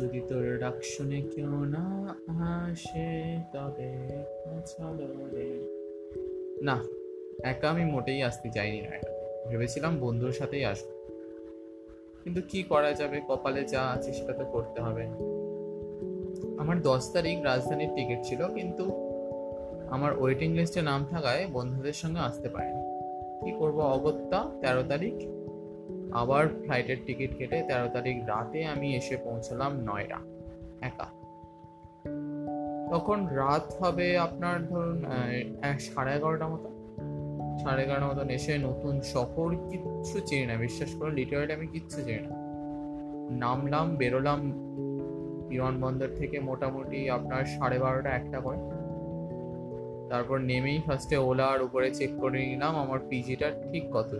যদি তোর ডাক শুনে কেউ না আসে, তবে না, একা আমি মোটেই আসতে চাইনি এটা ভেবেছিলাম বন্ধুর সাথেই আসব। কিন্তু কি করা যাবে? কপালে যা আছে সেটা তো করতে হবে। আমার দশ তারিখ রাজধানীর টিকিট ছিল, কিন্তু আমার ওয়েটিং লিস্টে নাম থাকায় বন্ধুদের সঙ্গে আসতে পারিনি। কি করব? অগত্যা তেরো তারিখ? আবার ফ্লাইটের টিকিট কেটে তেরো তারিখ রাতে আমি এসে পৌঁছলাম নয়ডা একা। তখন রাত হবে আপনার ধরুন সাড়ে এগারোটা মতো। সাড়ে এগারোটা মতন এসে নতুন শহর কিচ্ছু চিনি না, বিশ্বাস করুন লিটারেলি আমি কিচ্ছু চিনি না। নামলাম, বেরোলাম বিমানবন্দর থেকে মোটামুটি আপনার সাড়ে বারোটা, একটা করে তারপর নেমেই ফার্স্টে ওলার উপরে চেক করে নিলাম, আমার পিজিটা ঠিক কত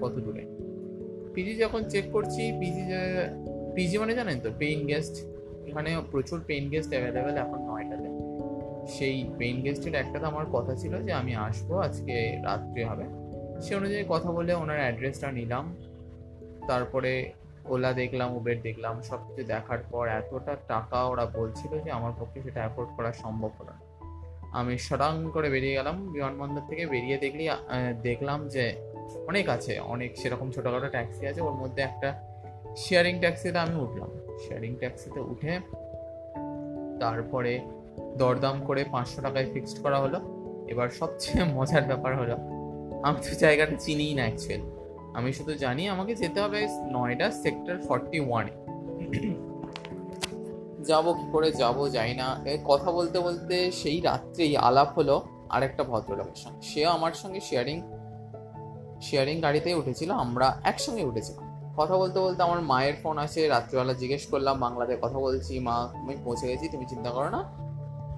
কত দূরে। পিজি যখন চেক করছি পিজি পিজি মানে জানেন তো পেইন গেস্ট এখানে প্রচুর পেইন গেস্ট অ্যাভেলেবেল এখন নয়টাতে। সেই পেইন গেস্টের একটাতে আমার কথা ছিল যে, আমি আসব আজকে রাত্রে হবে। সে অনুযায়ী কথা বলে ওনার অ্যাড্রেসটা নিলাম। তারপরে ওলা দেখলাম উবের দেখলাম সব কিছু দেখার পর এতটা টাকা ওরা বলছিল যে, আমার পক্ষে সেটা অ্যাফোর্ড করা সম্ভব না। আমি সরাং করে বেরিয়ে গেলাম, বিমানবন্দর থেকে বেরিয়ে দেখলি দেখলাম যে অনেক আছে, অনেক সেরকম ছোটোখাটো ট্যাক্সি আছে, ওর মধ্যে একটা শেয়ারিং ট্যাক্সিতে আমি উঠলাম। শেয়ারিং ট্যাক্সিতে উঠে তারপরে দরদাম করে পাঁচশো টাকায় ফিক্সড করা হলো। এবার সবচেয়ে মজার ব্যাপার হলো, আমি তো জায়গাটা চিনিই না অ্যাকচুয়ালি আমি শুধু জানি আমাকে যেতে হবে নয়ডা সেক্টর ফর্টি ওয়ানে যাব, কি করে যাব যাই না। কথা বলতে বলতে সেই রাত্রেই আলাপ হলো আরেকটা ভদ্রলোকের সঙ্গে। সেও আমার সঙ্গে শেয়ারিং শেয়ারিং গাড়িতেই উঠেছিল, আমরা একসঙ্গে উঠেছিলাম। কথা বলতে বলতে আমার মায়ের ফোন আসে, রাত্রিবেলা জিজ্ঞেস করলাম, বাংলাতে কথা বলছি, মা, আমি পৌঁছে গেছি, তুমি চিন্তা করো না।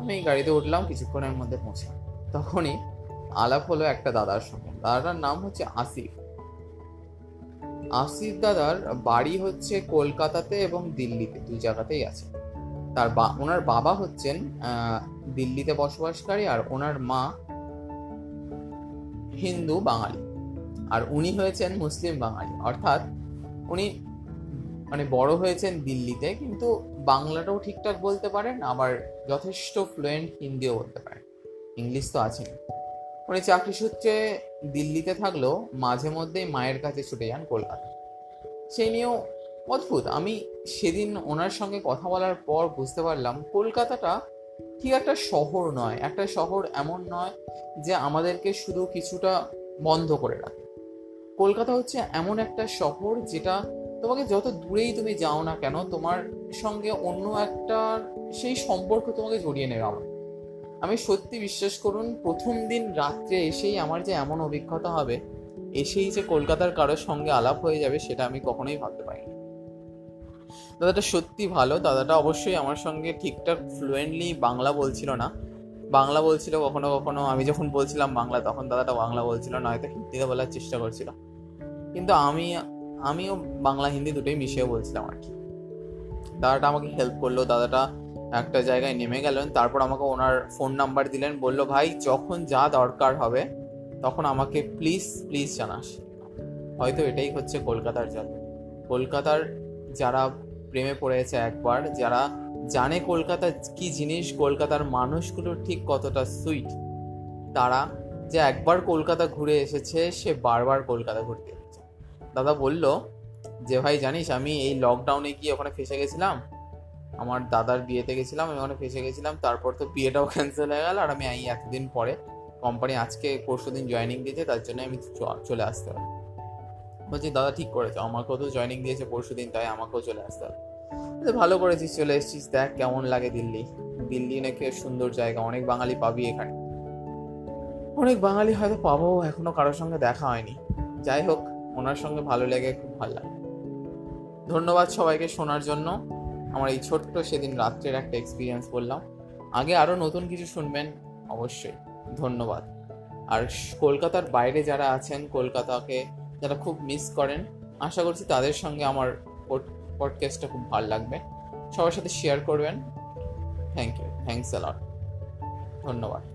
আমি গাড়িতে উঠলাম, কিছুক্ষণের মধ্যে পৌঁছলাম তখনই আলাপ হলো একটা দাদার সঙ্গে। দাদার নাম হচ্ছে আসিফ। আসিফ দাদার বাড়ি হচ্ছে কলকাতাতে এবং দিল্লিতে, দুই জায়গাতেই আছে। তার বা, ওনার বাবা হচ্ছেন দিল্লিতে বসবাসকারী আর ওনার মা হিন্দু বাঙালি। আর উনি হয়েছেন মুসলিম বাঙালি। অর্থাৎ উনি মানে বড় হয়েছেন দিল্লিতে, কিন্তু বাংলাটাও ঠিকঠাক বলতে পারেন, আবার যথেষ্ট ফ্লুয়েন্ট হিন্দিও বলতে পারেন। ইংলিশ তো আছেন উনি চাকরি সূত্রে দিল্লিতে থাকলেও মাঝে মধ্যেই মায়ের কাছে ছুটে যান কলকাতা সেই নিয়েও অদ্ভুত। আমি সেদিন ওনার সঙ্গে কথা বলার পর বুঝতে পারলাম, কলকাতাটা ঠিক একটা শহর নয়। একটা শহর এমন নয় যে আমাদেরকে শুধু কিছুটা বন্ধ করে রাখে। কলকাতা হচ্ছে এমন একটা শহর যেটা তোমাকে যত দূরেই তুমি যাও না কেন, তোমার সঙ্গে অন্য একটা সেই সম্পর্ক তোমাকে জড়িয়ে নেবে আমার। আমি সত্যি বিশ্বাস করুন, প্রথম দিন রাত্রে এসেই আমার যে এমন অভিজ্ঞতা হবে, এসেই যে কলকাতার কারোর সঙ্গে আলাপ হয়ে যাবে, সেটা আমি কখনোই ভাবতে পারিনি। দাদাটা সত্যি ভালো। দাদাটা অবশ্যই আমার সঙ্গে ঠিকঠাক ফ্লুয়েন্টলি বাংলা বলছিল না। বাংলা বলছিল কখনো কখনো, আমি যখন বলছিলাম বাংলা, তখন দাদাটা বাংলা বলছিল না, হয়তো হিন্দিতে বলার চেষ্টা করছিল। কিন্তু আমি, আমিও বাংলা, হিন্দি দুটোই মিশিয়ে বলছিলাম আর কি। দাদাটা আমাকে হেল্প করল। দাদাটা একটা জায়গায় নেমে গেলেন, তারপর আমাকে ওনার ফোন নাম্বার দিলেন, বলল, ভাই, যখন যা দরকার হবে, তখন আমাকে প্লিজ প্লিজ জানাস। হয়তো এটাই হচ্ছে কলকাতার জাদু কলকাতার যারা প্রেমে পড়েছে একবার, যারা জানে কলকাতা কি জিনিস, কলকাতার মানুষগুলো ঠিক কতটা সুইট, তারা যে একবার কলকাতা ঘুরে এসেছে, সে বারবার কলকাতা ঘুরতে এসেছে। দাদা বলল যে, ভাই, জানিস, আমি এই লকডাউনে গিয়ে ওখানে ফেসে গেছিলাম, আমার দাদার বিয়েতে গেছিলাম, আমি ওখানে ফেসে গেছিলাম, তারপর তো বিয়েটাও ক্যান্সেল হয়ে গেল, আর আমি এই এতদিন পরে কোম্পানি আজকে পরশু দিন জয়েনিং দিয়েছে, তার জন্য আমি চলে আসতে হবে বলছি দাদা ঠিক করেছ, আমাকেও তো জয়েনিং দিয়েছে পরশু দিন তাই আমাকেও চলে আসতে হবে। ভালো করেছিস, চলে এসেছিস, দেখ কেমন লাগে দিল্লি। দিল্লি নাকি সুন্দর জায়গা, অনেক বাঙালি পাবি এখানে। অনেক বাঙালি হয়তো পাবো, এখনও কারোর সঙ্গে দেখা হয়নি। যাই হোক, ওনার সঙ্গে ভালো লেগে খুব ভালো লাগে। ধন্যবাদ সবাইকে শোনার জন্য। আমার এই ছোট্ট সেদিন রাত্রের একটা এক্সপিরিয়েন্স বললাম। আগে আরও নতুন কিছু শুনবেন, অবশ্যই। ধন্যবাদ। আর কলকাতার বাইরে যারা আছেন, কলকাতাকে যারা খুব মিস করেন, আশা করছি তাদের সঙ্গে আমার পডকাস্টটা খুব ভালো লাগবে। সবার সাথে শেয়ার করবেন। থ্যাংক ইউ থ্যাংকস অ্যালট ধন্যবাদ।